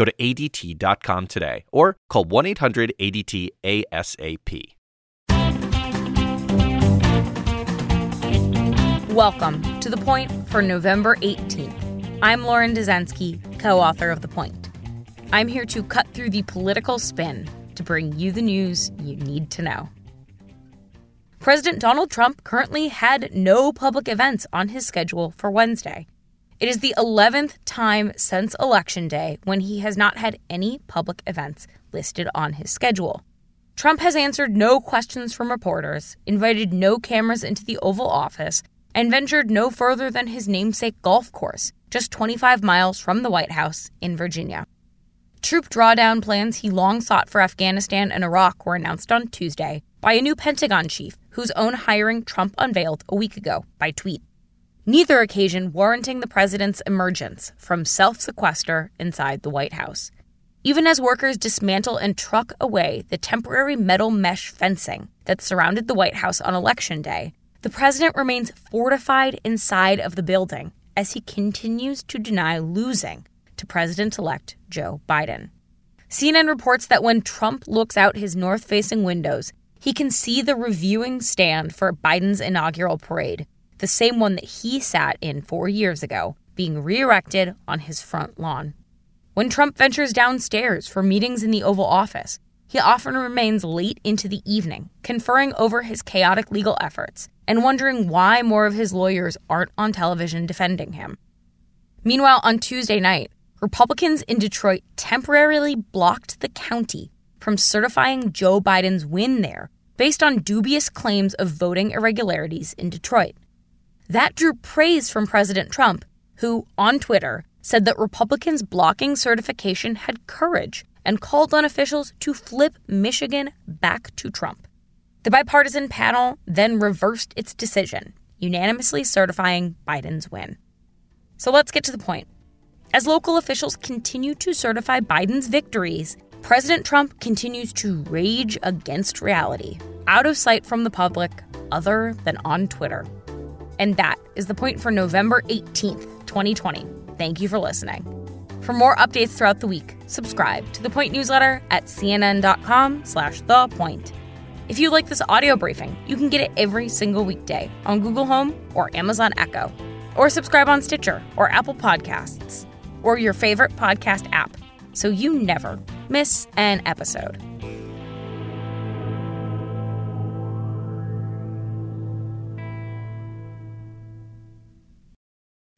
Go to ADT.com today or call 1 800 ADT ASAP. Welcome to The Point for November 18th. I'm Lauren Dezenski, co author of The Point. I'm here to cut through the political spin to bring you the news you need to know. President Donald Trump currently had no public events on his schedule for Wednesday. It is the 11th time since Election Day when he has not had any public events listed on his schedule. Trump has answered no questions from reporters, invited no cameras into the Oval Office, and ventured no further than his namesake golf course, just 25 miles from the White House in Virginia. Troop drawdown plans he long sought for Afghanistan and Iraq were announced on Tuesday by a new Pentagon chief whose own hiring Trump unveiled a week ago by tweet neither occasion warranting the president's emergence from self sequester inside the White House. Even as workers dismantle and truck away the temporary metal mesh fencing that surrounded the White House on Election Day, the president remains fortified inside of the building as he continues to deny losing to President elect Joe Biden. CNN reports that when Trump looks out his north facing windows, he can see the reviewing stand for Biden's inaugural parade, the same one that he sat in four years ago, being re erected on his front lawn. When Trump ventures downstairs for meetings in the Oval Office, he often remains late into the evening, conferring over his chaotic legal efforts and wondering why more of his lawyers aren't on television defending him. Meanwhile, on Tuesday night, Republicans in Detroit temporarily blocked the county from certifying Joe Biden's win there based on dubious claims of voting irregularities in Detroit. That drew praise from President Trump, who, on Twitter, said that Republicans blocking certification had courage and called on officials to flip Michigan back to Trump. The bipartisan panel then reversed its decision, unanimously certifying Biden's win. So let's get to the point. As local officials continue to certify Biden's victories, President Trump continues to rage against reality, out of sight from the public, other than on Twitter. And that is the point for November 18th, 2020. Thank you for listening. For more updates throughout the week, subscribe to the Point newsletter at cnn.com slash the point. If you like this audio briefing, you can get it every single weekday on Google Home or Amazon Echo, or subscribe on Stitcher or Apple Podcasts, or your favorite podcast app, so you never miss an episode.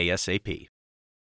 ASAP.